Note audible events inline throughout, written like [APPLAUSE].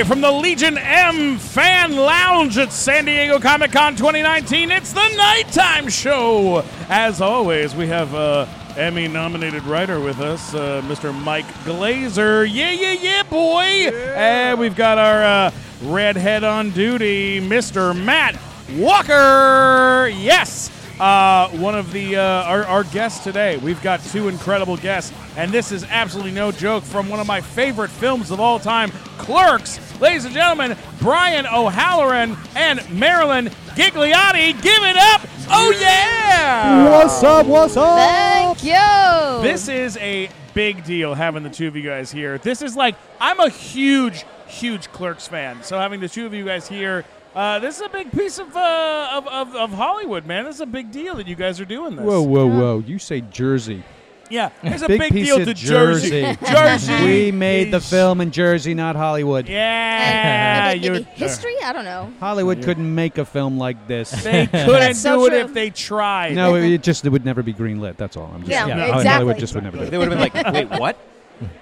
Live from the Legion M Fan Lounge at San Diego Comic Con 2019. It's the nighttime show. As always, we have uh, Emmy nominated writer with us, uh, Mr. Mike Glazer. Yeah, yeah, yeah, boy. And we've got our uh, redhead on duty, Mr. Matt Walker. Yes. Uh, one of the uh, our, our guests today. We've got two incredible guests, and this is absolutely no joke from one of my favorite films of all time, Clerks. Ladies and gentlemen, Brian O'Halloran and Marilyn Ghigliotti. Give it up! Oh yeah! What's up? What's up? Thank you. This is a big deal having the two of you guys here. This is like I'm a huge, huge Clerks fan, so having the two of you guys here. Uh, this is a big piece of, uh, of, of of Hollywood, man. This is a big deal that you guys are doing this. Whoa, whoa, whoa! You say Jersey? Yeah, it's a Big big, piece deal of to Jersey. Jersey. [LAUGHS] Jersey. We made the film in Jersey, not Hollywood. Yeah, [LAUGHS] Maybe- you're- history? I don't know. Hollywood couldn't make a film like this. They [LAUGHS] couldn't so do it if they tried. no, it, it just it would never be greenlit. That's all. I'm just Yeah, saying. exactly. Hollywood just would never do it. They would have been like, wait, what?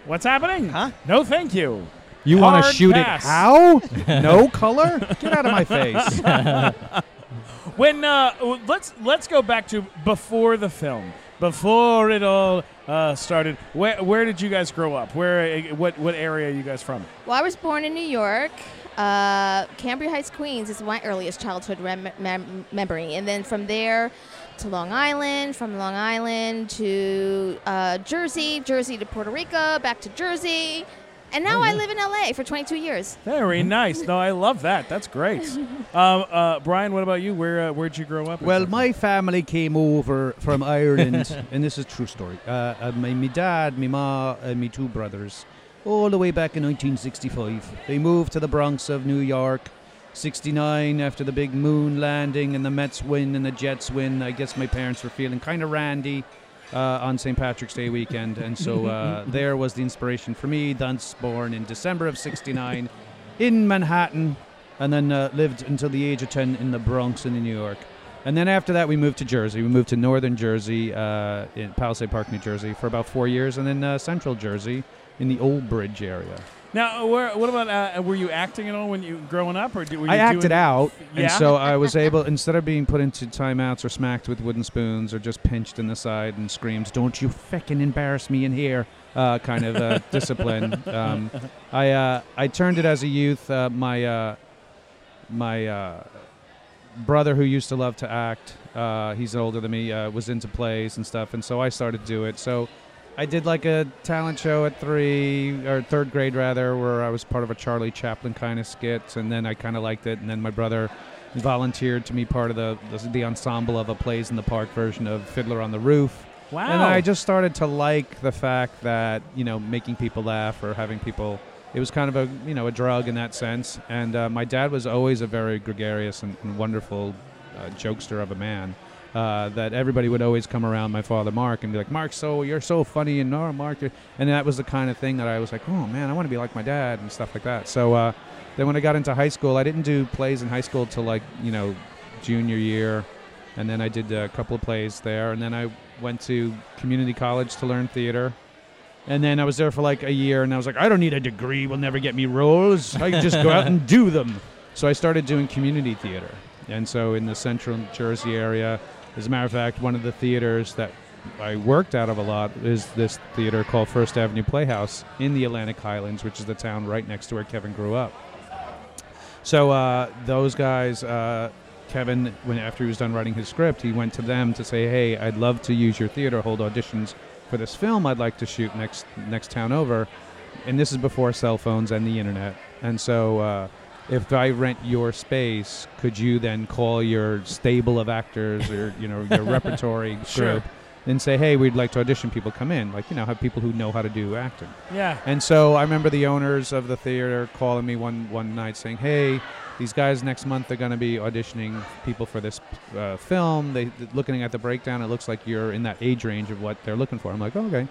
What's happening? Huh? No, thank you. You want to shoot pass. it? How? no color? Get out of my face. [LAUGHS] When uh, let's let's go back to before the film, before it all uh, started. Where where did you guys grow up? Where uh, what what area are you guys from? Well, I was born in New York. Uh, Cambria Heights, Queens is my earliest childhood rem- mem- memory. And then from there to Long Island, from Long Island to uh, Jersey, Jersey to Puerto Rico, back to Jersey. And now I live in LA for 22 years. Very nice. No, I love that. That's great. [LAUGHS] Um, uh, Brian, what about you? Where uh, where'd you grow up? Well, my family came over from Ireland, [LAUGHS] and this is a true story. Uh, uh, my, my dad, my ma, and my two brothers, all the way back in 1965. They moved to the Bronx of New York. 69 after the big moon landing and the Mets win and the Jets win. I guess my parents were feeling kind of randy uh, on St. Patrick's Day weekend, and so uh, [LAUGHS] there was the inspiration for me. Thus, born in December of 69 in Manhattan, and then uh, lived until the age of 10 in the Bronx in New York. And then after that, we moved to Jersey. We moved to northern Jersey, uh, in Palisade Park, New Jersey, for about four years, and then uh, central Jersey in the Old Bridge area. Now, where, what about uh, were you acting at all when you growing up, or do, were you I acted out, Yeah? and so I was [LAUGHS] able, instead of being put into timeouts or smacked with wooden spoons or just pinched in the side and screams, "Don't you feckin' embarrass me in here!" Uh, kind of uh, [LAUGHS] discipline. Um, I uh, I turned it as a youth. Uh, my uh, my uh, brother, who used to love to act, uh, he's older than me, uh, was into plays and stuff, and so I started to do it. So. I did like a talent show at three or third grade rather, where I was part of a Charlie Chaplin kind of skit, and then I kind of liked it. And then my brother volunteered to be part of the, the the ensemble of a plays in the park version of Fiddler on the Roof. Wow. And I just started to like the fact that you know making people laugh or having people. It was kind of a you know a drug in that sense. And uh, my dad was always a very gregarious and, and wonderful uh, jokester of a man. Uh, that everybody would always come around my father Mark and be like, Mark, so you're so funny, and oh, Mark, you're-" and that was the kind of thing that I was like, oh man, I want to be like my dad and stuff like that. So uh, then when I got into high school, I didn't do plays in high school till like you know junior year, and then I did a couple of plays there, and then I went to community college to learn theater. And then I was there for like a year, and I was like, I don't need a degree; will never get me roles. I can just go out and do them. So I started doing community theater, and so in the central Jersey area, as a matter of fact, one of the theaters that I worked out of a lot is this theater called First Avenue Playhouse in the Atlantic Highlands, which is the town right next to where Kevin grew up. So uh, those guys, uh, Kevin, when after he was done writing his script, he went to them to say, "Hey, I'd love to use your theater, hold auditions for this film I'd like to shoot next next town over." And this is before cell phones and the internet. And so, uh, if I rent your space, could you then call your stable of actors or you know your [LAUGHS] repertory Sure. group and say, "Hey, we'd like to audition people come in." Like you know, have people who know how to do acting. yeah. And so I remember the owners of the theater calling me one one night saying, "Hey, these guys next month are going to be auditioning people for this uh, film. They looking at the breakdown, it looks like you're in that age range of what they're looking for." I'm like, oh, "Okay."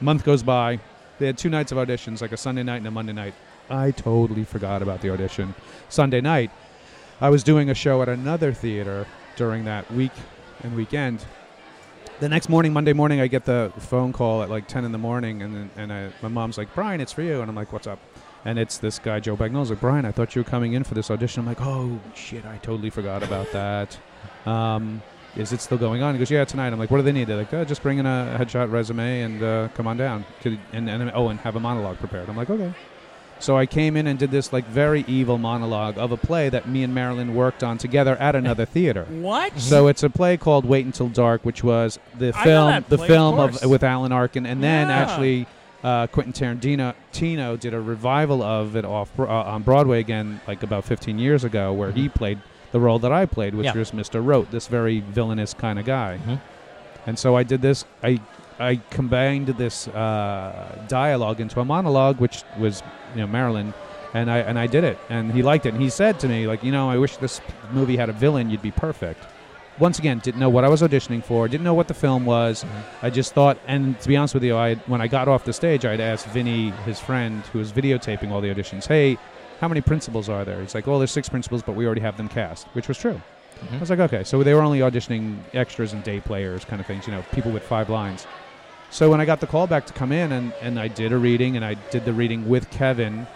Month goes by. They had two nights of auditions, like a Sunday night and a Monday night. I totally forgot about the audition. Sunday night, I was doing a show at another theater during that week and weekend. The next morning, Monday morning, I get the phone call at like 10 in the morning, and then, and I, my mom's like, "Brian, it's for you," and I'm like, "What's up?" and it's this guy Joe Bagnola's like Brian, I thought you were coming in for this audition. I'm like, oh shit, I totally forgot about that. Um, is it still going on? He goes, yeah, tonight. I'm like, what do they need? They're like, oh, just bring in a headshot resume and uh, come on down. And, and oh, and have a monologue prepared. I'm like, okay. So I came in and did this like very evil monologue of a play that me and Marilyn worked on together at another theater. [LAUGHS] What? So it's a play called Wait Until Dark, which was the I know film, that the play, of film course. with Alan Arkin, and then Yeah. actually uh, Quentin Tarantino Tino did a revival of it off uh, on Broadway again, like about 15 years ago, where he played the role that I played, which Yeah. was Mr. Roat, this very villainous kind of guy. Mhm. And so I did this. I I combined this uh, dialogue into a monologue, which was you know Marilyn, and I and I did it, and he liked it. And he said to me like, you know, I wish this movie had a villain. You'd be perfect. Once again, didn't know what I was auditioning for. Didn't know what the film was. I just thought, and to be honest with you, I when I got off the stage, I'd asked Vinny, his friend, who was videotaping all the auditions, hey. How many principals are there? He's like, well, there's six principals, but we already have them cast, which was true. I was like, okay. So they were only auditioning extras and day players, kind of things, you know, people with five lines. So when I got the call back to come in, and, and I did a reading, and I did the reading with Kevin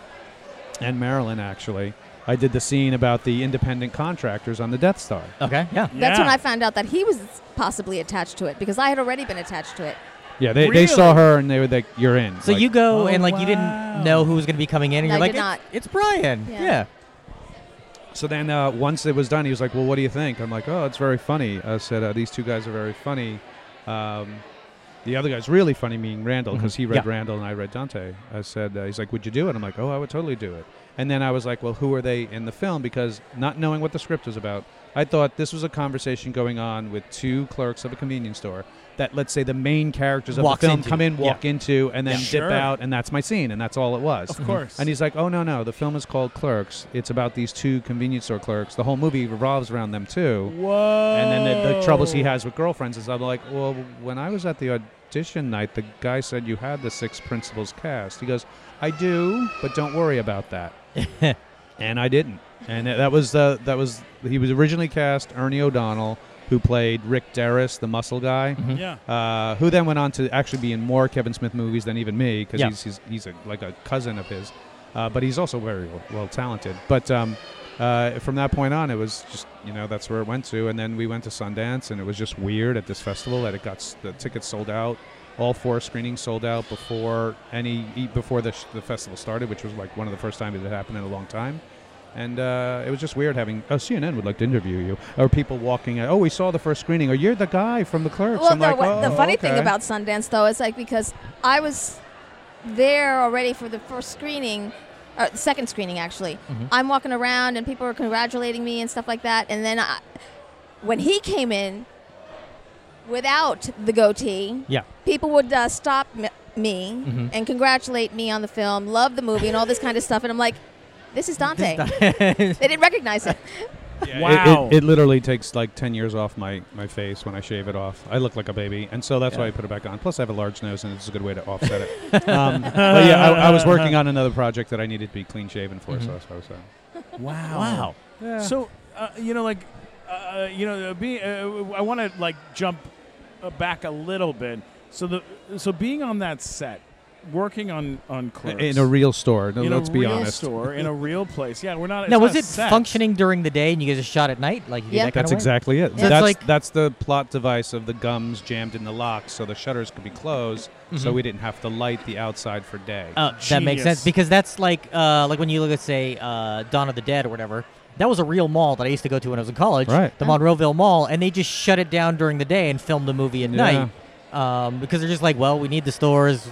and Marilyn, actually. I did the scene about the independent contractors on the Death Star. Okay. Yeah. That's Yeah. when I found out that he was possibly attached to it because I had already been attached to it. Yeah, they, they saw her, and they were like, you're in. So Like, you go Oh, and like you didn't know who was going to be coming in, and No, you're I like, did "It's- not. It's, Brian. Yeah. Yeah. So then uh, once it was done, he was like, "Well, what do you think?" I'm like, "Oh, it's very funny." I said, uh, "These two guys are very funny." Um, the other guy's really funny, meaning Randall, because Mhm. he read Yeah. Randall and I read Dante. I said, uh, "He's like, would you do it?" I'm like, "Oh, I would totally do it." And then I was like, "Well, who are they in the film?" Because not knowing what the script was about, I thought this was a conversation going on with two clerks of a convenience store. That let's say the main characters of Walks the film into. come in, Yeah. walk into, and then Yeah. dip Sure. out, and that's my scene, and that's all it was. Of mm-hmm. course. And he's like, "Oh no, no, the film is called Clerks. It's about these two convenience store clerks. The whole movie revolves around them too." Whoa. And then the, the troubles he has with girlfriends is I'm like, "Well, when I was at the audition night, the guy said you had the six principals cast." He goes, "I do, but don't worry about that." [LAUGHS] and I didn't. And that was that was he was originally cast Ernie O'Donnell, who played Rick Derris, the muscle guy Mhm. Yeah. uh, who then went on to actually be in more Kevin Smith movies than even me because Yeah. he's, he's he's a, like a cousin of his, uh, but he's also very well, well talented. But um, uh, from that point on, it was just you know that's where it went to, and then we went to Sundance, and it was just weird at this festival that it got s- the tickets sold out. All four screenings sold out before any e- before the, sh- the festival started, which was like one of the first times it had happened in a long time. And uh, it was just weird having oh CNN would like to interview you or people walking. Oh, we saw the first screening. Or you're the guy from the Clerks. Well, I'm no, like, what, the "Oh, funny thing about Sundance, though, is like because I was there already for the first screening, or the second screening actually. Mhm. I'm walking around and people are congratulating me and stuff like that. And then I, when he came in without the goatee, Yeah. people would uh, stop m- me Mhm. and congratulate me on the film, love the movie, and all this kind of stuff. And I'm like, this is Dante. This [LAUGHS] [LAUGHS] they didn't recognize it. Yeah, Wow. It, it, literally takes like 10 years off my, my face when I shave it off. I look like a baby. And so that's why I put it back on. Plus, I have a large nose, and it's a good way to offset it. [LAUGHS] um, but yeah, I, I was working on another project that I needed to be clean shaven for, so Mhm. that's what I was saying. Wow. wow. Yeah. So, uh, you know, like, uh, you know, uh, being, uh, I want to like jump uh, back a little bit. So the so being on that set, working on on Clerks in a real store. No, in let's a be real honest. store in a real place. Yeah, we're not. Now, was not it set. functioning during the day and you guys just shot at night? Like Yeah. that kind That's of exactly it. So that's like- that's the plot device of the gums jammed in the locks, so the shutters could be closed, so Mhm. we didn't have to light the outside for day. Uh, that makes sense because that's like uh, like when you look at say uh, Dawn of the Dead or whatever. That was a real mall that I used to go to when I was in college, Right. the Monroeville Mall, and they just shut it down during the day and filmed the movie at Yeah. night um, because they're just like, well, we need the stores.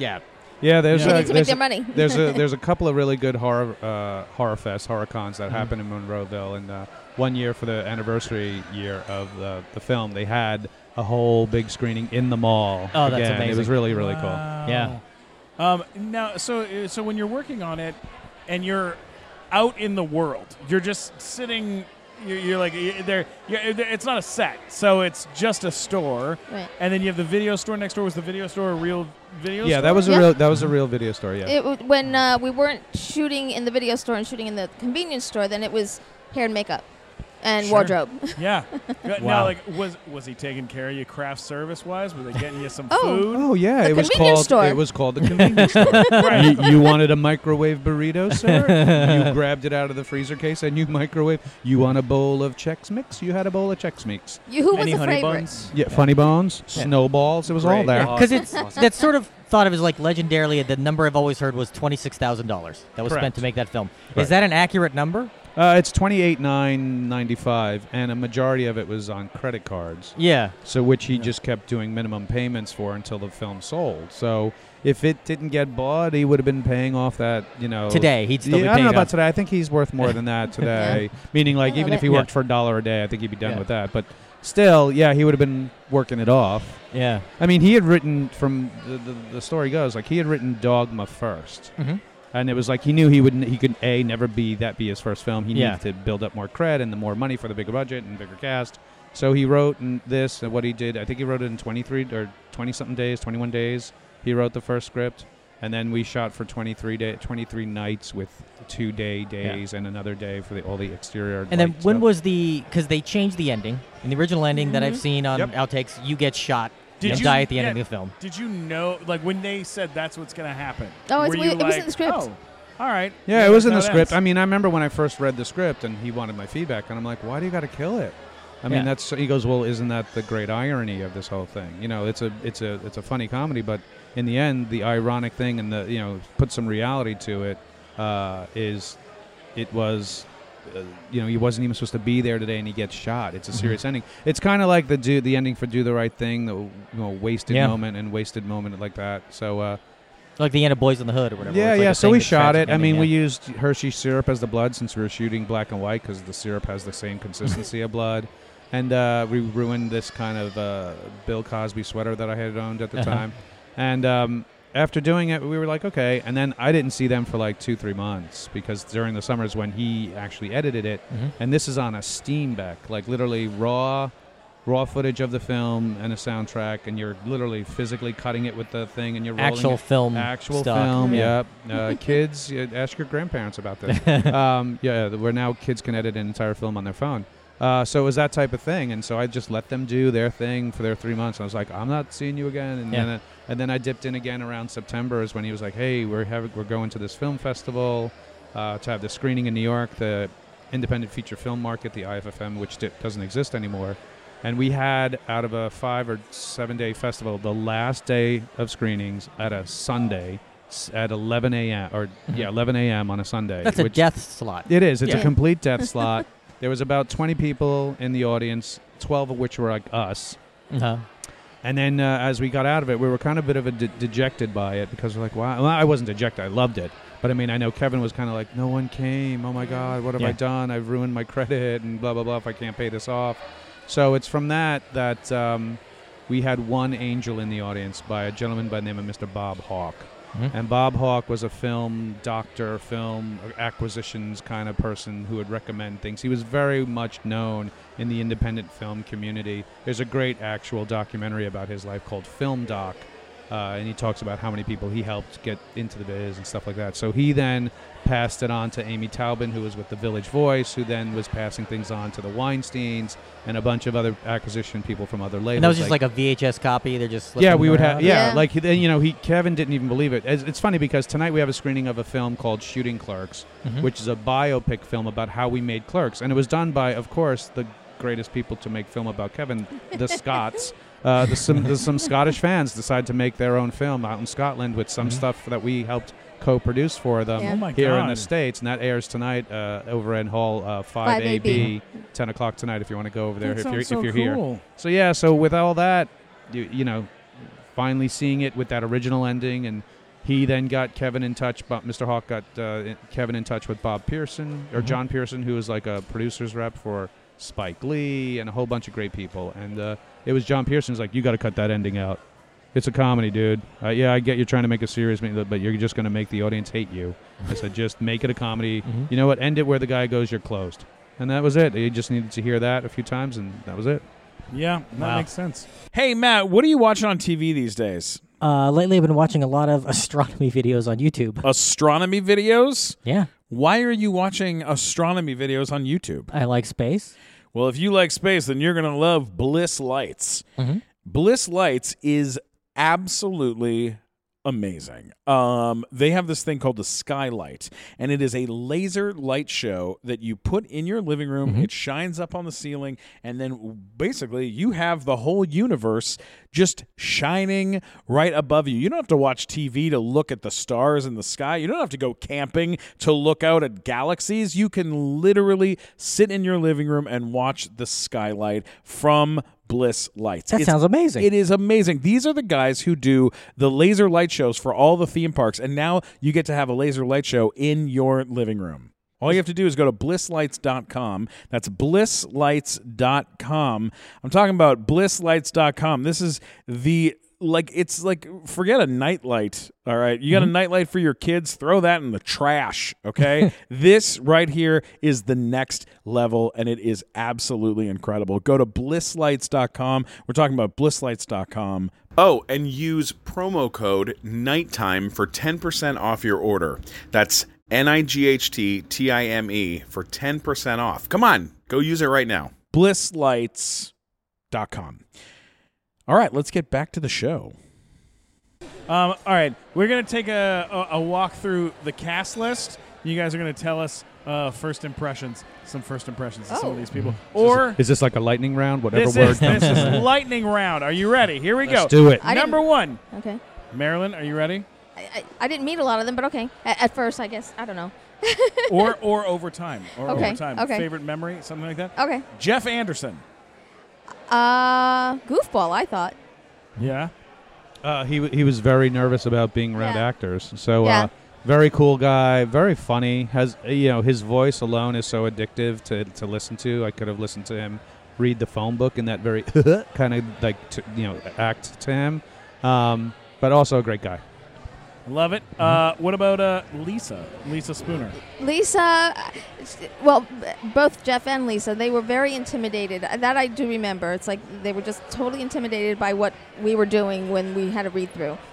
Yeah, yeah, there's They a, need to make there's their a- money. [LAUGHS] there's a [LAUGHS] there's a couple of really good horror uh, horror fests, horror cons that Mhm. happen in Monroeville, and uh, one year for the anniversary year of the the film, they had a whole big screening in the mall. Oh, that's again. It was amazing. really really cool. Wow. Yeah. Um, now, so uh, so when you're working on it, and you're out in the world, you're just sitting. You're, you're like there. It's not a set, so it's just a store. Right. And then you have the video store next door. Was the video store a real video? Yeah, store? that was a Yeah. real that was a real video store. Yeah. It, w- when uh, we weren't shooting in the video store and shooting in the convenience store, then it was hair and makeup. And Sure. wardrobe. Yeah. [LAUGHS] Now, Wow. like, was was he taking care of you craft service wise? Were they getting you some Oh. food? Oh yeah, The it was called. store. It was called the convenience store. [LAUGHS] you, you wanted a microwave burrito, sir? you [LAUGHS] grabbed it out of the freezer case and you microwave. You want a bowl of Chex Mix? You had a bowl of Chex Mix. You, who was Any the honey favorite? buns? Yeah, funny bones, snowballs. It was all Great. there. Yeah. Because it's Awesome. that's sort of thought of as like legendarily. The number I've always heard was twenty six thousand dollars that was Correct. spent to make that film. Right. Is that an accurate number? Uh, it's twenty eight nine ninety five, and a majority of it was on credit cards. Yeah. So which he just kept doing minimum payments for until the film sold. So if it didn't get bought, he would have been paying off that you know Today he'd still yeah, be I don't know about off. today. I think he's worth more than that [LAUGHS] today. Meaning, like, even if he worked for a dollar a day, I think he'd be done Yeah. with that. But still, yeah, he would have been working it off. Yeah. I mean, he had written from the, the, the story goes like he had written Dogma 1st hmm and it was like he knew he would n- he could a never be that be his first film. He Yeah. needed to build up more cred and the more money for the bigger budget and bigger cast. So he wrote in this and what he did. I think he wrote it in 23 or 20 something days, 21 days. He wrote the first script, and then we shot for 23 day, 23 nights with two day days and another day for the, all the exterior. And then when stuff. was the? Because they changed the ending. In the original ending that I've Mhm. seen on Yep. outtakes, you get shot Did and you- die at the end yeah. of the film. Did you know, like, when they said that's what's going to happen? Oh, it's- were you it was in the script. Oh, all right. Yeah, it was in the that's how it script. ends. I mean, I remember when I first read the script and he wanted my feedback, and I'm like, why do you got to kill it? I mean, Yeah. that's he goes, well, isn't that the great irony of this whole thing? You know, it's a it's a it's a funny comedy, but in the end, the ironic thing and the you know put some reality to it uh, is it was. Uh, you know, he wasn't even supposed to be there today, and he gets shot. It's a Mhm. serious ending. It's kind of like the do the ending for "Do the Right Thing," the you know wasted Yeah. moment and wasted moment like that. So uh, Like the end of Boyz n the Hood or whatever. yeah, like yeah. So we shot it. I mean, ending, we used Hershey syrup as the blood since we were shooting black and white because the syrup has the same consistency of blood. And uh, we ruined this kind of uh, Bill Cosby sweater that I had owned at the Uh-huh. time. And um, after doing it, we were like, okay. And then I didn't see them for like two, three months because during the summers when he actually edited it, Mhm. and this is on a Steenbeck, like literally raw, raw footage of the film and a soundtrack, and you're literally physically cutting it with the thing, and you're rolling actual it. film. Actual stock. film, Yeah. yep. [LAUGHS] Uh, kids, ask your grandparents about this. [LAUGHS] um, yeah, where now kids can edit an entire film on their phone. Uh, so it was that type of thing, and so I just let them do their thing for their three months. And I was like, I'm not seeing you again. And Yeah. then, uh, and then I dipped in again around September, is when he was like, Hey, we're having, we're going to this film festival uh, to have the screening in New York, the independent feature film market, the IFFM, which di- doesn't exist anymore. And we had out of a five or seven day festival, the last day of screenings at a Sunday at 11 a.m. or yeah, 11 a.m. on a Sunday. That's a death slot. It is. It's a complete death [LAUGHS] slot. There was about 20 people in the audience, 12 of which were like us. Uh-huh. And then uh, as we got out of it, we were kind of a bit of a de- dejected by it because we're like, wow. Well, I wasn't dejected. I loved it. But I mean, I know Kevin was kind of like, no one came. Oh my God, what have I done? I've ruined my credit and blah, blah, blah if I can't pay this off. So it's from that that um, we had one angel in the audience by a gentleman by the name of Mr. Bob Hawk. Mhm. And Bob Hawk was a film doctor, film acquisitions kind of person who would recommend things. He was very much known in the independent film community. There's a great actual documentary about his life called Film Doc, uh, and he talks about how many people he helped get into the biz and stuff like that. So he then passed it on to Amy Taubin, who was with the Village Voice, who then was passing things on to the Weinsteins and a bunch of other acquisition people from other labels. And that was just like, a VHS copy. They're just yeah, we would have. Yeah, Yeah. like then you know, he Kevin didn't even believe it. It's, it's funny because tonight we have a screening of a film called Shooting Clerks, Mhm. which is a biopic film about how we made Clerks, and it was done by, of course, the greatest people to make film about Kevin, the [LAUGHS] Scots. Uh, the, some the, some Scottish fans decide to make their own film out in Scotland with some Mhm. stuff that we helped co-produce for them Yeah. Oh here in the states, and that airs tonight uh, over in Hall uh, 5AB. 5AB, 10 o'clock tonight. If you want to go over there, That if you're so if you're here. So yeah, so with all that, you, you know, finally seeing it with that original ending, and he then got Kevin in touch. But Mr. Hawk got uh, Kevin in touch with Bob Pearson or Mhm. John Pearson, who was like a producer's rep for Spike Lee and a whole bunch of great people. And uh, it was John Pearson's like, you got to cut that ending out. It's a comedy, dude. Uh, yeah, I get you're trying to make a serious, movie, but you're just going to make the audience hate you. I said, just make it a comedy. Mhm. You know what? End it where the guy goes, you're closed. And that was it. He just needed to hear that a few times, and that was it. Yeah, that Wow. makes sense. Hey, Matt, what are you watching on TV these days? Uh, lately, I've been watching a lot of [LAUGHS] astronomy videos on YouTube. Astronomy videos? Yeah. Why are you watching astronomy videos on YouTube? I like space. Well, if you like space, then you're going to love Bliss Lights. Mhm. Bliss Lights is absolutely amazing. Um, they have this thing called the Skylight, and it is a laser light show that you put in your living room. It shines up on the ceiling, and then basically you have the whole universe just shining right above you. You don't have to watch TV to look at the stars in the sky. You don't have to go camping to look out at galaxies. You can literally sit in your living room and watch the skylight from Bliss Lights. That It's- sounds amazing. It is amazing. These are the guys who do the laser light shows for all the theme parks, and now you get to have a laser light show in your living room. All you have to do is go to blisslights.com. That's blisslights.com. I'm talking about blisslights.com. This is the like it's like forget a nightlight. All right. You got a mm-hmm. nightlight for your kids, throw that in the trash, okay? [LAUGHS] this right here is the next level and it is absolutely incredible. Go to blisslights.com. We're talking about blisslights.com. Oh, and use promo code NIGHTTIME for 10% off your order. That's N I G H T T I M E for 10% off. Come on, go use it right now. blisslights.com. All right, let's get back to the show. Um, all right, we're going to take a, a, a walk through the cast list. You guys are going to tell us uh, first impressions, some first impressions of some of Oh. these people. Or Is this like a lightning round? Whatever this word is, comes this is lightning round. Are you ready? Here we Let's go. do it. I Number one, Okay. Marilyn, are you ready? I, I, I didn't meet a lot of them, but okay. At, at first, I guess. I don't know. or [LAUGHS] or over time? Or Okay, over time. okay. Favorite memory, something like that. Okay. Jeff Anderson. Uh, goofball, I thought. Yeah. Uh, he w- he was very nervous about being around Yeah. actors. So Yeah. uh, very cool guy, very funny. Has uh, you know his voice alone is so addictive to to listen to. I could have listened to him read the phone book in that very [LAUGHS] kind of like t- you know act to him. Um, but also a great guy. Love it. Uh, what about uh, Lisa? Lisa Spoonauer. Lisa, well, both Jeff and Lisa, they were very intimidated. Uh, That I do remember. It's like they were just totally intimidated by what we were doing when we had a read through. [LAUGHS]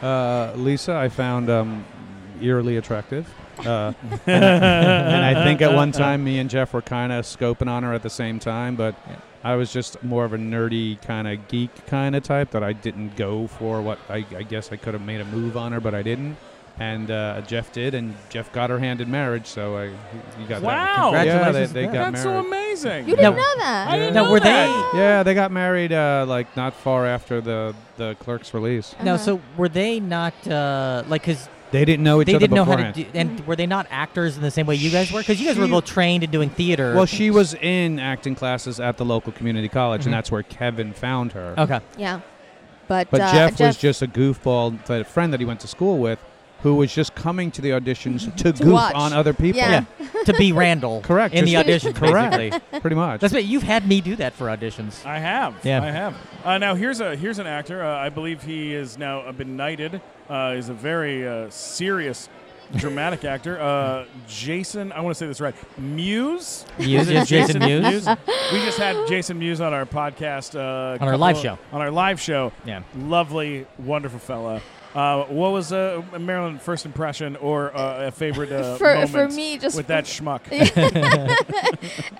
Uh, Lisa, I found um, eerily attractive. Uh, and, [LAUGHS] and I think at one time me and Jeff were kind of scoping on her at the same time, but I was just more of a nerdy kind of geek kind of type that I didn't go for what I, I guess I could have made a move on her, but I didn't. And uh, Jeff did, and Jeff got her hand in marriage, so I you got Wow. that. Yeah, they, Congratulations they to got That's so married. amazing. You didn't No. know that? I didn't Now, know were that. yeah, they got married uh, like not far after the the clerk's release. Now, Uh-huh. so were they not uh, like because They didn't know each they other didn't know how to do, and were they not actors in the same way you guys were? Because you guys were She- both trained in doing theater. Well, she was in acting classes at the local community college, Mhm. and that's where Kevin found her. okay. Yeah. But, But uh, Jeff, was just a goofball that friend that he went to school with, who was just coming to the auditions [LAUGHS] to, To goof watch. on other people. Yeah. to be Randall. [LAUGHS] Correct, In the audition, correct. basically. [LAUGHS] Pretty much. That's what you've had me do that for auditions. I have. Yeah. I have. Uh, now here's a here's an actor. Uh, I believe he is now uh, been knighted. Uh, he's a very uh, serious, dramatic actor. Uh, Jason. I want to say this right. Mewes. Mewes, Is yes, Jason Mewes. We just had Jason Mewes on our podcast. Uh, On our couple- live show. On our live show. Yeah. Lovely, wonderful fella. Uh, what was uh, Marilyn first impression or uh, a favorite uh, For- moment for me, just with that schmuck? [LAUGHS]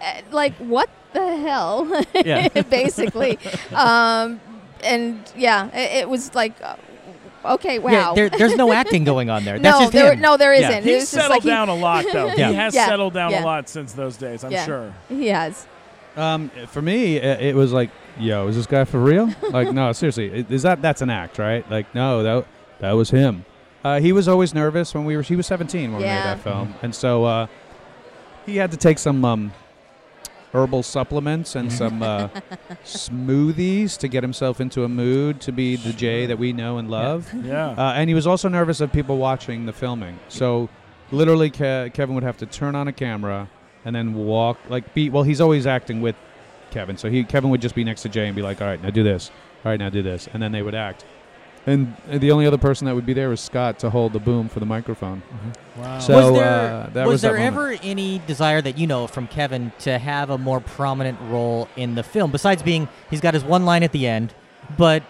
Uh, like what the hell Yeah. [LAUGHS] basically um and yeah it, it was like uh, okay wow Yeah, there, there's no [LAUGHS] acting going on there. That's no just there him. no there Yeah. isn't He's just settled like he- down a lot, though. Yeah. He has Yeah. settled down Yeah. a lot since those days, I'm Yeah. sure. he has Um, for me, it, it was like, yo, is this guy for real? like, no, seriously, is that that's an act, right? Like, no, that that was him. Uh, he was always nervous when we were. He was 17 when we made that film, and so uh, he had to take some um, herbal supplements and some uh, [LAUGHS] smoothies to get himself into a mood to be the Jay that we know and love. Yeah. Uh, and he was also nervous of people watching the filming. So literally, Ke- Kevin would have to turn on a camera and then walk, like, be, well, he's always acting with Kevin. So he Kevin would just be next to Jay and be like, all right, now do this. All right, now do this. And then they would act. And uh, the only other person that would be there was Scott to hold the boom for the microphone. wow. So was there, uh, that was was, there moment. ever any desire that you know from Kevin to have a more prominent role in the film besides being he's got his one line at the end, but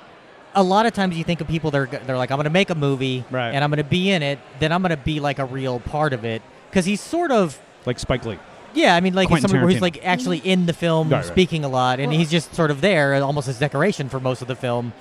a lot of times you think of people that are, they're like I'm going to make a movie Right. and I'm going to be in it, then I'm going to be like a real part of it. because he's sort of like Spike Lee. yeah. I mean, like he's Quentin somebody where he's like actually in the film, Right, right. speaking a lot, and he's just sort of there, almost as decoration for most of the film,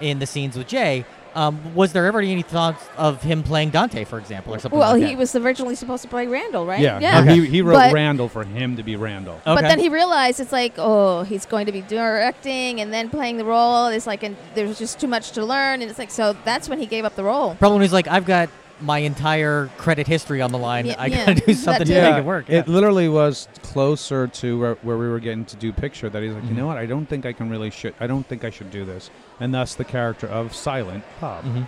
in the scenes with Jay. Um, was there ever any thoughts of him playing Dante, for example, or something? Well, like he that? was originally supposed to play Randall, right? Yeah, Yeah. He, he wrote But- Randall for him to be Randall. But then he realized it's like, oh, he's going to be directing and then playing the role. It's like, and there's just too much to learn, and it's like, so that's when he gave up the role. Problem is, like, I've got my entire credit history on the line. Yeah, I gotta [LAUGHS] do something to too. make it work. It literally was closer to where, where we were getting to do picture that he's like, Mhm. you know what? I don't think I can really should. I don't think I should do this, and thus the character of Silent Bob. Mhm.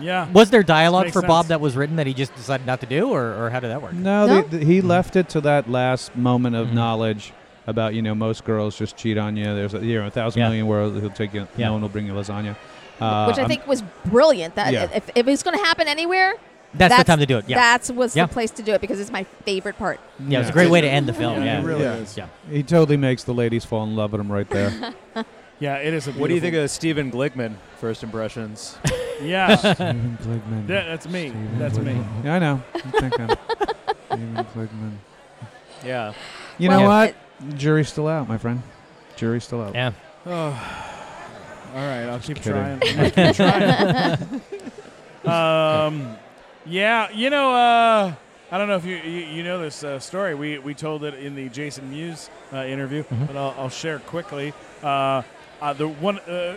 Yeah. Was there dialogue Makes for Bob that was written that he just decided not to do, or, or how did that work? No, No? They, th- he left it to that last moment of Mhm. knowledge about you know most girls just cheat on you. There's a, you know a thousand Yeah. million worlds he'll take you. Yeah. No one will bring you lasagna. Uh, which I I'm- think was brilliant. That Yeah. if, if it's going to happen anywhere, That's, the time to do it. Yeah, that's was Yeah. the place to do it because it's my favorite part. yeah, it was a great way to end the film. Yeah, Yeah, it really Yeah. is. Yeah. he totally makes the ladies fall in love with him right there. [LAUGHS] Yeah, it is a What do you think of Stephen Glickman? First impressions. [LAUGHS] Yeah. Stephen Glickman. That- that's me. Stephen That's me. Yeah, I know. I'm thinking. [LAUGHS] Stephen Glickman. yeah. You Well, know what? it- Jury's still out, my friend. Jury's still out. Yeah. Oh. All right, I'll keep trying. I'll keep trying. [LAUGHS] um, yeah, you know, uh, I don't know if you you, you know this uh, story. We we told it in the Jason Mewes uh, interview, Mhm. but I'll, I'll share quickly. Uh, uh, the one uh,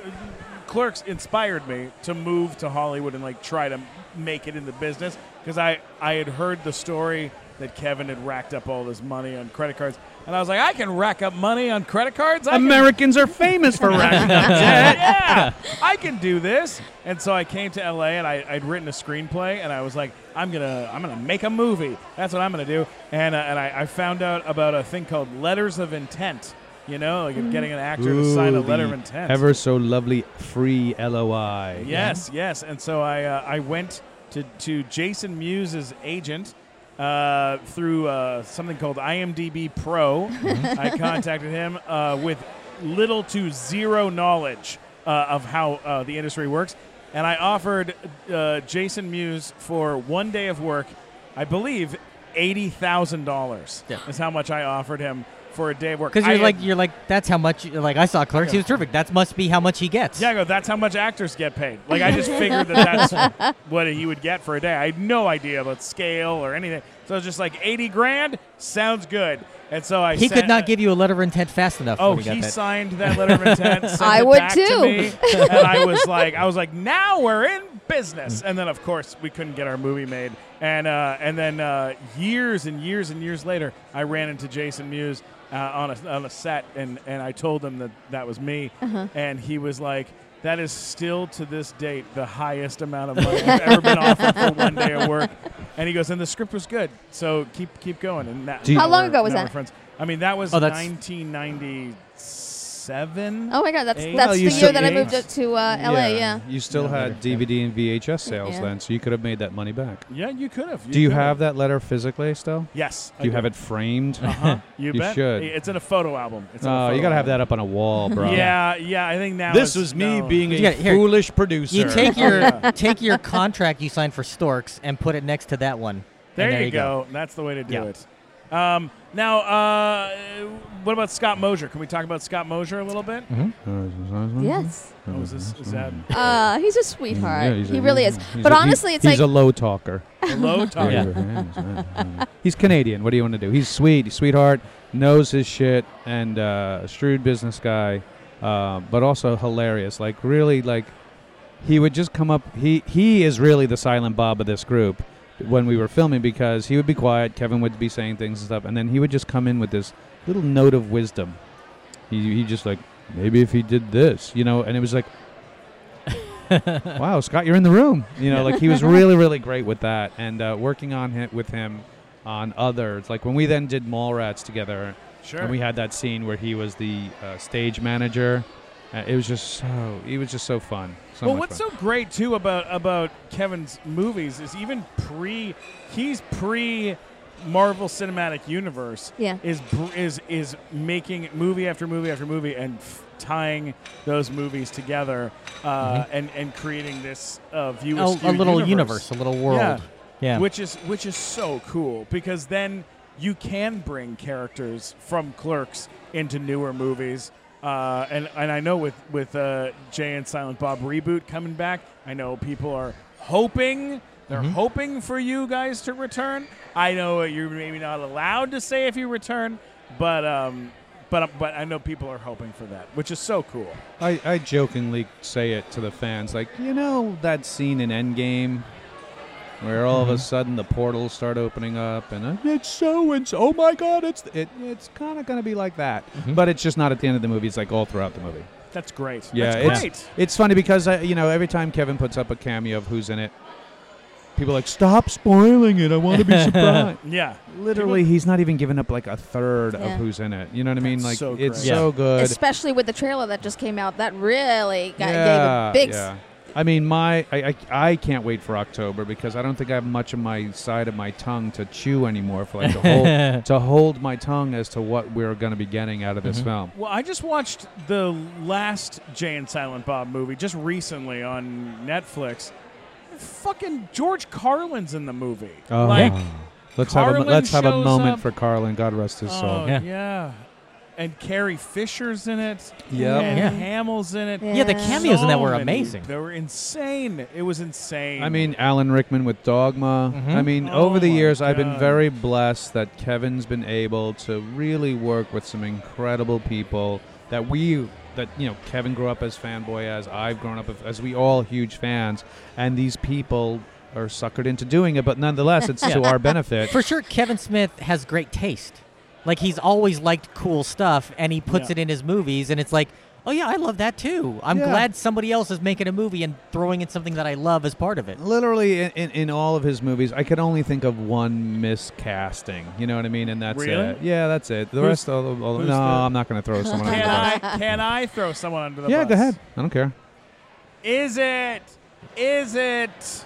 Clerks inspired me to move to Hollywood and like try to make it in the business because I I had heard the story that Kevin had racked up all this money on credit cards, and I was like, I can rack up money on credit cards. I can Americans are famous for [LAUGHS] racking up debt. yeah, I can do this. And so I came to LA and I, I'd written a screenplay and I was like, I'm gonna I'm gonna make a movie. That's what I'm gonna do. And uh, and I, I found out about a thing called letters of intent. You know, like getting an actor to sign a letter of intent. Ever so lovely free LOI. Yes, yes. And so I uh, I went to to Jason Mewes' agent uh, through uh, something called IMDb Pro. Mm-hmm. I contacted him uh, with little to zero knowledge uh, of how uh, the industry works, and I offered uh, Jason Mewes for one day of work, I believe eighty thousand dollars Yeah. is how much I offered him for a day of work. Because you're had- like you're like that's how much. Like I saw Clerks, he was terrific. That must be how much he gets. Yeah, I go, that's how much actors get paid. Like, I just figured that [LAUGHS] that's what he would get for a day. I had no idea about scale or anything. So I was just like, 80 grand? Sounds good. And so I he sent- could not give you a letter of intent fast enough. Oh, when he, got he that. signed that letter of intent. [LAUGHS] Sent I it would back too. To me, and I was like, I was like, now we're in business. And then, of course, we couldn't get our movie made. And uh, and then uh, years and years and years later, I ran into Jason Mewes uh, on a on a set, and and I told him that that was me, uh-huh. and he was like. That is still to this date the highest amount of money I've ever been offered for one day of work, and he goes, and the script was good, so keep keep going. And that, how long ago was that? Friends. I mean, that was oh, 1990 seven. Oh my God, that's eight? that's oh, the year that I moved up to uh, LA. Yeah. You still Yeah, had. DVD and VHS sales Yeah. then, so you could have made that money back. Yeah, you could have. do you have that letter physically still? Yes. I Do you have it framed? [LAUGHS] Uh-huh. [LAUGHS] You, You bet. should. It's in a photo album. It's a Oh, you gotta have that up on a wall, [LAUGHS] bro. Yeah, yeah. I think now. This was me no. being a here. foolish producer. You take your take your contract you signed for Storks and put it next to that one. There, you go. That's the way to do it. Um, now, uh, what about Scott Mosier? Can we talk about Scott Mosier a little bit? Yes. Oh, is this is that Uh, he's a sweetheart. Yeah, he's he a- really is. he's But a- honestly, it's he's like he's a low talker. a low talk? [LAUGHS] Yeah. he's Canadian. What do you want to do? He's sweet, he's sweetheart, knows his shit, and uh, a shrewd business guy, uh, but also hilarious. Like really, like he would just come up. He he is really the silent Bob of this group when we were filming because he would be quiet. Kevin would be saying things and stuff, and then he would just come in with this little note of wisdom. He he just like maybe if he did this, you know, and it was like. [LAUGHS] wow, Scott, you're in the room. You know, like he was really, [LAUGHS] really great with that, and uh, working on him with him on others. Like when we then did Mallrats together, Sure. and we had that scene where he was the uh, stage manager. Uh, it was just so. It was just so fun. So well, what's fun. so great too about about Kevin's movies is even pre, he's pre Marvel Cinematic Universe. Yeah. Is br- is is making movie after movie after movie and f- tying those movies together uh, and and creating this uh, view Oh, askew a little universe. universe, a little world. Yeah. Yeah. which is which is so cool because then you can bring characters from Clerks into newer movies. Uh, and and I know with with uh, Jay and Silent Bob reboot coming back, I know people are hoping they're Mm-hmm. hoping for you guys to return. I know you're maybe not allowed to say if you return, but um, but but I know people are hoping for that, which is so cool. I, I jokingly say it to the fans, like you know that scene in Endgame, where all Mm-hmm. of a sudden the portals start opening up, and uh, it's so and so. Oh my God, it's it, it's kind of gonna be like that, Mm-hmm. but it's just not at the end of the movie. It's like all throughout the movie. That's great. Yeah, That's it's great. it's funny because uh, you know every time Kevin puts up a cameo of who's in it, people are like stop spoiling it. I want to be [LAUGHS] surprised. yeah. Literally, he's not even giving up like a third of who's in it. You know what I mean? That's Like so it's great. so good. Especially with the trailer that just came out, that really got, yeah, gave a big. s- yeah. I mean, my I, I I can't wait for October because I don't think I have much of my side of my tongue to chew anymore for like to hold [LAUGHS] to hold my tongue as to what we're going to be getting out of this mm-hmm. film. Well, I just watched the last Jay and Silent Bob movie just recently on Netflix. Fucking George Carlin's in the movie. Oh. like, Let's have a let's have a moment up. for Carlin. God rest his oh, soul. yeah. Yeah. And Carrie Fisher's in it. Yep. And Yeah. Hamill's in it. Yeah, the Yeah. cameos in that So were many. amazing. They were insane. It was insane. I mean, Alan Rickman with Dogma. Mhm. I mean, Oh over the my years, I've been very blessed that Kevin's been able to really work with some incredible people that we, that, you know, Kevin grew up as fanboy as, I've grown up as, we all huge fans. And these people are suckered into doing it, but nonetheless, it's [LAUGHS] to our benefit. For sure, Kevin Smith has great taste. Like he's always liked cool stuff, and he puts Yeah. it in his movies, and it's like, oh yeah, I love that too. I'm Yeah. glad somebody else is making a movie and throwing in something that I love as part of it. Literally, in, in, in all of his movies, I could only think of one miscasting. You know what I mean? And that's Really? it. Yeah, that's it. The Who's- rest, all, all, no, the- I'm not going to throw someone under can the bus. I can I throw someone under the Yeah, bus? go ahead. I don't care. Is it? Is it?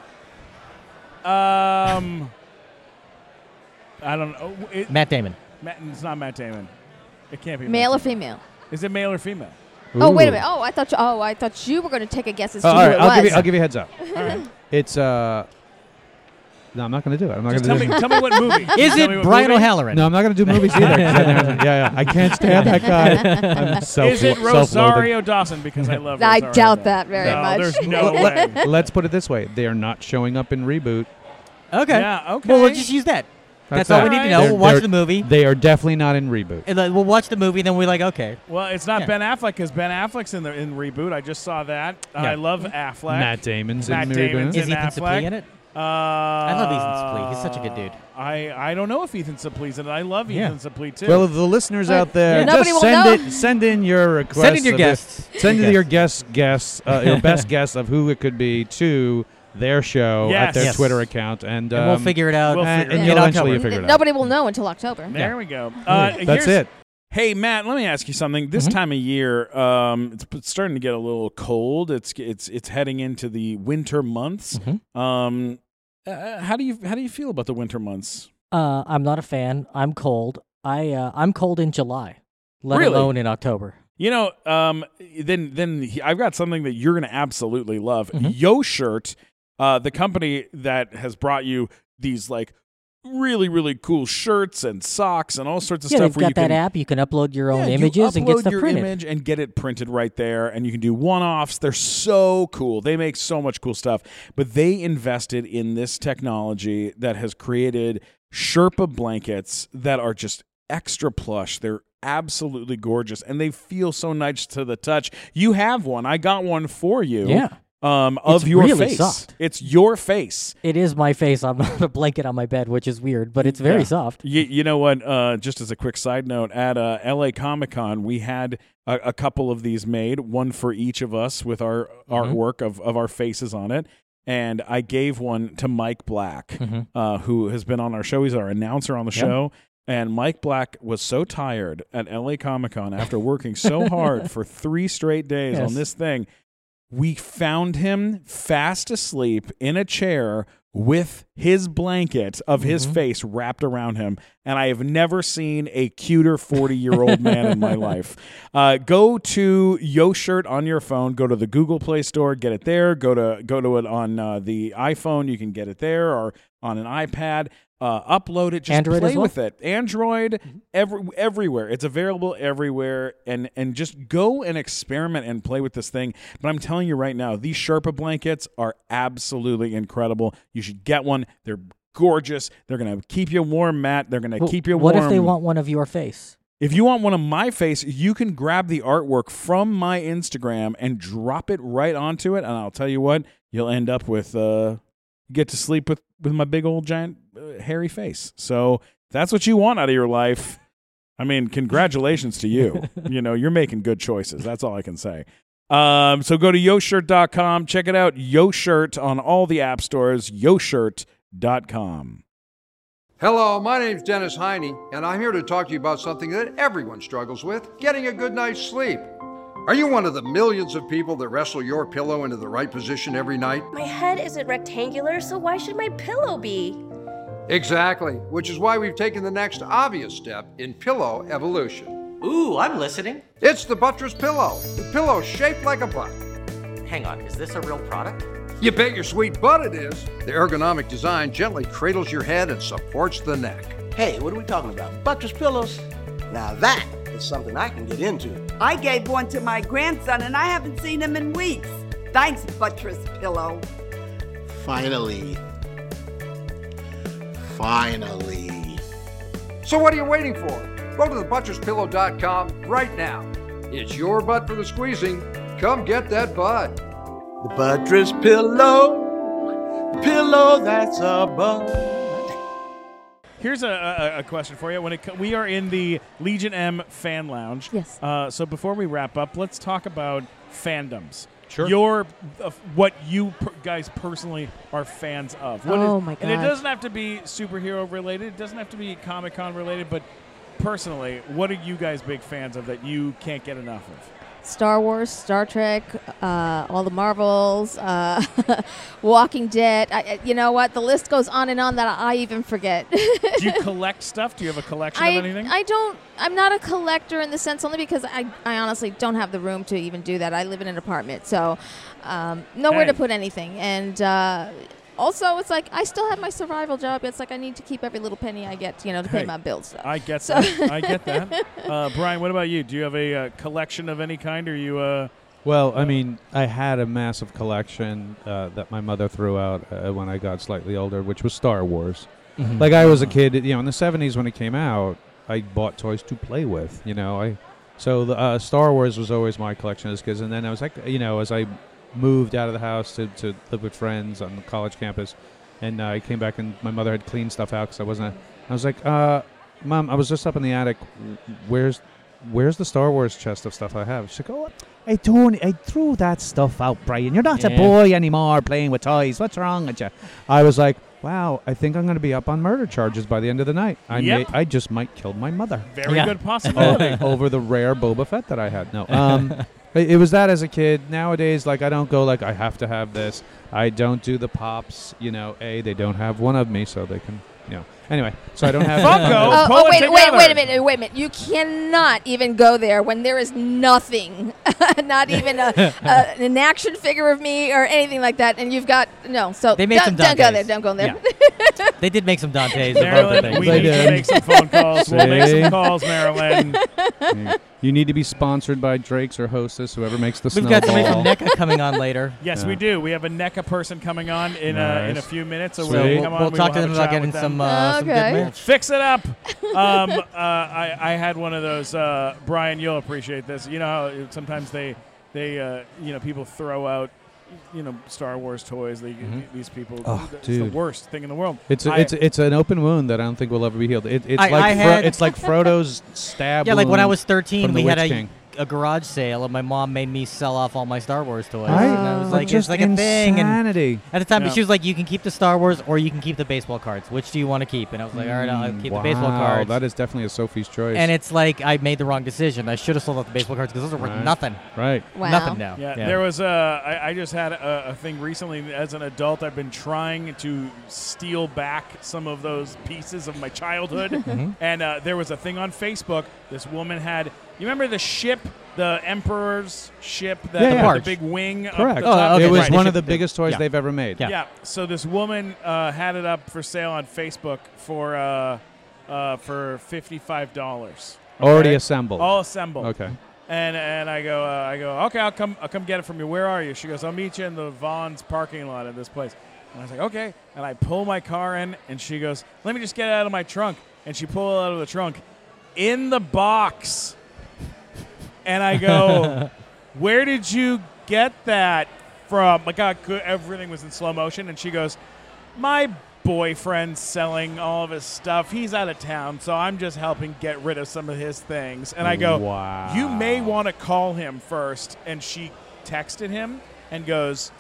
Um, I don't know. It, Matt Damon. Matt, it's not Matt Damon. It can't be Male or Damon. female? Is it male or female? Oh wait a minute. Oh, I thought. You, oh, I thought you were going to take a guess as Oh, to all who right, it I'll was. give you. I'll give you a heads up. [LAUGHS] All right. It's uh. No, I'm not going to do it. I'm not going tell to me, do tell me what movie. [LAUGHS] Is Tell it Brian movie? O'Halloran? No, I'm not going to do movies either. [LAUGHS] yeah, yeah. I can't stand that guy. I'm self- Is it. Rosario Dawson? Because I love. Rosario. I Rosario doubt Dawson. that very no, much. There's no way. let- Let's put it this way: they are not showing up in reboot. Okay. Yeah. Okay. Well, we'll just use that. That's, That's all we need to know. They're- we'll watch they're- the movie. They are definitely not in reboot. And then we'll watch the movie, then we're like, okay. Well, it's not Yeah. Ben Affleck because Ben Affleck's in the in reboot. I just saw that. Uh, Yeah. I love Affleck. Matt Damon's Matt in the Damon's reboot. Is in Ethan Affleck. Suplee in it? Uh, I love Ethan Suplee. He's such a good dude. I, I don't know if Ethan Suplee's in it. I love Yeah. Ethan Suplee too. Well, the listeners But out there, nobody just will send know. it. Send in your requests. Send in your of guests. it- Send in Your your guess guess uh, your best [LAUGHS] guess of who it could be to their show at their Yes. Twitter account, and, and we'll um, figure it out. we'll and, figure and it you'll out. eventually In figure it out. Nobody will know until October. there we go. Uh, That's it. Hey Matt, let me ask you something. This Mhm. time of year, um, it's p- starting to get a little cold. It's it's it's heading into the winter months. Mhm. Um, uh, how do you how do you feel about the winter months? Uh, I'm not a fan. I'm cold. I uh, I'm cold in July, let Really? alone in October. You know, um, then then he- I've got something that you're going to absolutely love. Mhm. Yo Shirt, uh, the company that has brought you these like really really cool shirts and socks and all sorts of yeah, stuff. they've you got that can, app. You can upload your own Yeah, you images and get stuff your printed. image and get it printed right there, and you can do one-offs. They're so cool. They make so much cool stuff. But they invested in this technology that has created Sherpa blankets that are just extra plush. They're absolutely gorgeous, and they feel so nice to the touch. You have one. I got one for you. Yeah, Um, of It's your really face. soft. It's your face. it is my face. I'm [LAUGHS] not a blanket on my bed, which is weird, but it's very Yeah. soft. You, you know what? Uh, just as a quick side note, at uh, LA Comic Con, we had a, a couple of these made, one for each of us with our artwork of, of our faces on it. And I gave one to Mike Black, Mhm. uh, who has been on our show. He's our announcer on the Yeah. show. And Mike Black was so tired at LA Comic Con after working so [LAUGHS] hard for three straight days Yes. on this thing. We found him fast asleep in a chair with his blanket of his Mhm. face wrapped around him. And I have never seen a cuter 40 year old man in my [LAUGHS] life. Uh, go to Yo Shirt on your phone. Go to the Google Play Store, get it there. Go to go to it on uh, the iPhone. You can get it there, or on an iPad. Uh, upload it, just Android play well? with it. Android, every, everywhere. It's available everywhere, and and just go and experiment and play with this thing. But I'm telling you right now, these Sherpa blankets are absolutely incredible. You should get one. They're gorgeous. They're gonna keep you warm, Matt. They're gonna Well, keep you warm. what if they want one of your face? If you want one of my face, you can grab the artwork from my Instagram and drop it right onto it, and I'll tell you what, you'll end up with uh, get to sleep with with my big old giant hairy face. So that's what you want out of your life. I mean, congratulations to you. [LAUGHS] you know, you're making good choices. That's all I can say. Um, so go to yoshirt.com, check it out. YoShirt on all the app stores. YoShirt.com. Hello, my name's Dennis Heine, and I'm here to talk to you about something that everyone struggles with getting a good night's sleep. Are you one of the millions of people that wrestle your pillow into the right position every night? My head isn't rectangular, so why should my pillow be? Exactly, which is why we've taken the next obvious step in pillow evolution. Ooh, I'm listening. It's the buttress pillow, the pillow shaped like a butt. Hang on, is this a real product? You bet your sweet butt it is. The ergonomic design gently cradles your head and supports the neck. Hey, what are we talking about? Buttress pillows? Now that is something I can get into. I gave one to my grandson and I haven't seen him in weeks. Thanks, Buttress Pillow. Finally. Finally. So what are you waiting for? Go to thebuttresspillow.com right now. It's your butt for the squeezing. Come get that butt. The buttress pillow. Pillow that's a butt. Here's a, a, a question for you. When it we are in the Legion M fan lounge. Yes. Uh, so before we wrap up, let's talk about fandoms. Sure. Your uh, what you per- guys personally are fans of. What is- Oh, my god! And it doesn't have to be superhero related. It doesn't have to be Comic Con related. But personally, what are you guys big fans of that you can't get enough of? Star Wars, Star Trek, uh, all the Marvels, uh, [LAUGHS] Walking Dead. I, you know what? The list goes on and on that I even forget. [LAUGHS] Do you collect stuff? Do you have a collection I, of anything? I don't. I'm not a collector in the sense only because I, I honestly don't have the room to even do that. I live in an apartment, so um, nowhere to put anything. And uh, also, it's like I still have my survival job. It's like I need to keep every little penny I get, you know, to Hey, pay my bills. Stuff. I get So- that. [LAUGHS] I get that. Uh, Brian, what about you? Do you have a uh, collection of any kind? Or you? Uh, Well, I mean, I had a massive collection uh, that my mother threw out uh, when I got slightly older, which was Star Wars. Mhm. Like I was a kid, you know, in the '70s when it came out, I bought toys to play with. You know, I so the uh, Star Wars was always my collection as kids, and then I was like, you know, as I moved out of the house to, to live with friends on the college campus, and uh, I came back and my mother had cleaned stuff out because I wasn't. I was like, uh, Mom, I was just up in the attic. Where's Where's the Star Wars chest of stuff I have? She's like, oh, I don't. I threw that stuff out, Brian. You're not a boy anymore playing with toys. What's wrong with you? I was like, wow. I think I'm going to be up on murder charges by the end of the night. I Yep. may, I just might kill my mother very Yeah. good [LAUGHS] possibility. over the rare Boba Fett that I had. No, um, [LAUGHS] it, it was that as a kid. Nowadays, like I don't go like I have to have this. I don't do the pops. You know, a they don't have one of me, so they can. You know. Anyway, so I don't have. [LAUGHS] Funko. Oh, oh, pull oh, it wait, wait, wait a minute, wait a minute. You cannot even go there when there is nothing, [LAUGHS] not even a, a, [LAUGHS] an action figure of me or anything like that, and you've got no. So They made don't, some don't go there. Dantes. Don't go there. They did make some Dantes. of Marilyn, we They need to make some phone calls. We'll make some calls, Marilyn. You need to be sponsored by Drake's or Hostess, whoever makes the We've got somebody snowball. from NECA coming on later. [LAUGHS] Yes, Yeah. we do. We have a NECA person coming on in a, in a Nice. few minutes. So Sweet. we'll, We'll- come on, we'll we talk will to have them a about chat getting with them. some, uh, some good Okay. merch. Fix it up. um, [LAUGHS] uh, I, I had one of those. Uh, Brian, you'll appreciate this. You know how sometimes they they uh, you know people throw out you know Star Wars toys. They, mm-hmm. These people, Oh, it's dude. the worst thing in the world. It's a, I- it's it's an open wound that I don't think will ever be healed. It, it's I- like I Fro- it's like Frodo's [LAUGHS] stab. Yeah, like when I was 13, we had Witch a, King. A garage sale, and my mom made me sell off all my Star Wars toys. Right? And I was Like, like, it's just like a thing. And insanity. at the time, Yeah. she was like, you can keep the Star Wars or you can keep the baseball cards. Which do you want to keep? And I was like, all right, I'll Mm, keep the baseball wow, cards. That is definitely a Sophie's choice. and it's like I made the wrong decision. I should have sold off the baseball cards because those are worth Right. nothing. right. Wow. Nothing now. Yeah, there was a. I, I just had a, a thing recently. As an adult, I've been trying to steal back some of those pieces of my childhood. Mm-hmm. And uh, there was a thing on Facebook. This woman had You remember the ship, the Emperor's ship, that Yeah, the, yeah. the Barge. big wing. up Correct. the top? It was right. one of the biggest toys yeah. they've ever made. Yeah. So this woman uh, had it up for sale on Facebook for uh, uh, for fifty five dollars. Already assembled. All assembled. Okay. And and I go uh, I go okay I'll come I'll come get it from you. Where are you? She goes I'll meet you in the Vons parking lot at this place. And I was like okay. And I pull my car in and she goes let me just get it out of my trunk. And she pulled it out of the trunk in the box. And I go [LAUGHS] where did you get that from? My God, good- everything was in slow motion. And she goes, my boyfriend's selling all of his stuff. He's out of town, so I'm just helping get rid of some of his things. And I go, Wow. you may want to call him first. And she texted him and goes,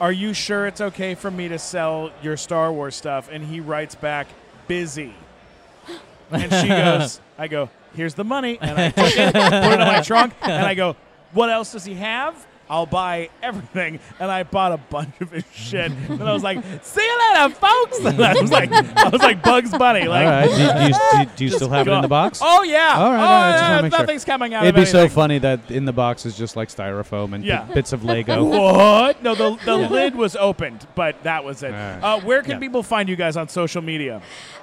are you sure it's okay for me to sell your Star Wars stuff? And he writes back, busy. [LAUGHS] And she goes, I go, here's the money. And I [LAUGHS] put it in my trunk, and I go, what else does he have? I'll buy everything. And I bought a bunch of his shit. And I was like, see you later, folks. [LAUGHS] And I was like, I was like Bugs Bunny. Like, all right. Do, you- do you, do, you- do you [LAUGHS] still have it in the box? Oh, yeah. All right. Oh, all right. Just yeah, wanna make sure. nothing's coming out It'd of be so anything. funny that in the box is just like styrofoam and Yeah. bit- bits of Lego. [LAUGHS] What? No, the, the lid was opened, but that was it. Alright. Uh, where can Yeah. people find you guys on social media?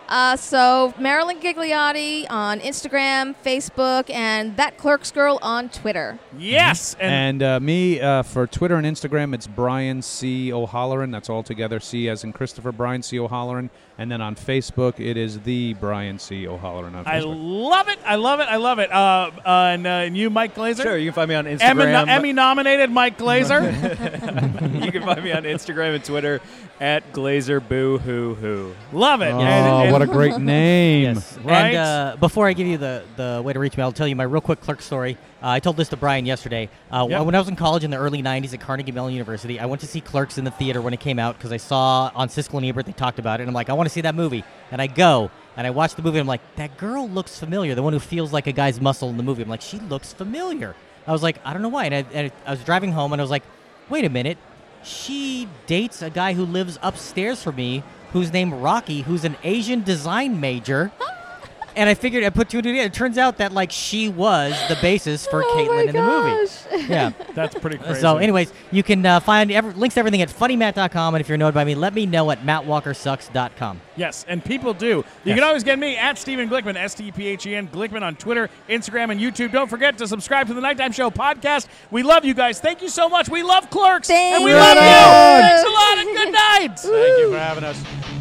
Uh, so Marilyn Ghigliotti on Instagram, Facebook, and that Clerks Girl on Twitter. Yes. And, uh, me uh, for Twitter and Instagram, it's Brian C. O'Halloran. That's all together. C as in Christopher Brian C. O'Halloran. And then on Facebook, it is the Brian C. O'Halloran on I love it. I love it. I love it. Uh, uh, and, uh, and you, Mike Glazer? Sure, you can find me on Emmy, Instagram. Emmy nominated Mike Glazer. [LAUGHS] you can find me on Instagram and Twitter at Glazer Boo Hoo Hoo. Love it. Oh, And- and- what a great [LAUGHS] name. Yes. Right? And uh, before I give you the, the way to reach me, I'll tell you my real quick clerk story. Uh, I told this to Brian yesterday. Uh, Yep. When I was in college in the early 90s at Carnegie Mellon University, I went to see Clerks in the theater when it came out because I saw on Siskel and Ebert they talked about it. And I'm like, I want to see that movie. And I go and I watch the movie. And I'm like, that girl looks familiar. The one who feels like a guy's muscle in the movie. I'm like, she looks familiar. I was like, I don't know why. And I, and I was driving home and I was like, wait a minute. She dates a guy who lives upstairs from me who's named Rocky, who's an Asian design major. And I figured I put two and two together. It turns out that like she was the basis for Oh Caitlyn my in the movie. Yeah. [LAUGHS] That's pretty crazy. So, anyways, you can uh, find every, links to everything at funnymatt.com. And if you're annoyed by me, let me know at mattwalkersucks.com. Yes, and people do. You Yes. can always get me at Stephen Glickman, S T E P H E N, Glickman on Twitter, Instagram, and YouTube. Don't forget to subscribe to the Nighttime Show podcast. We love you guys. Thank you so much. We love clerks. and we Thank love you. you. Thanks a lot and good [LAUGHS] night. Thank you for having us.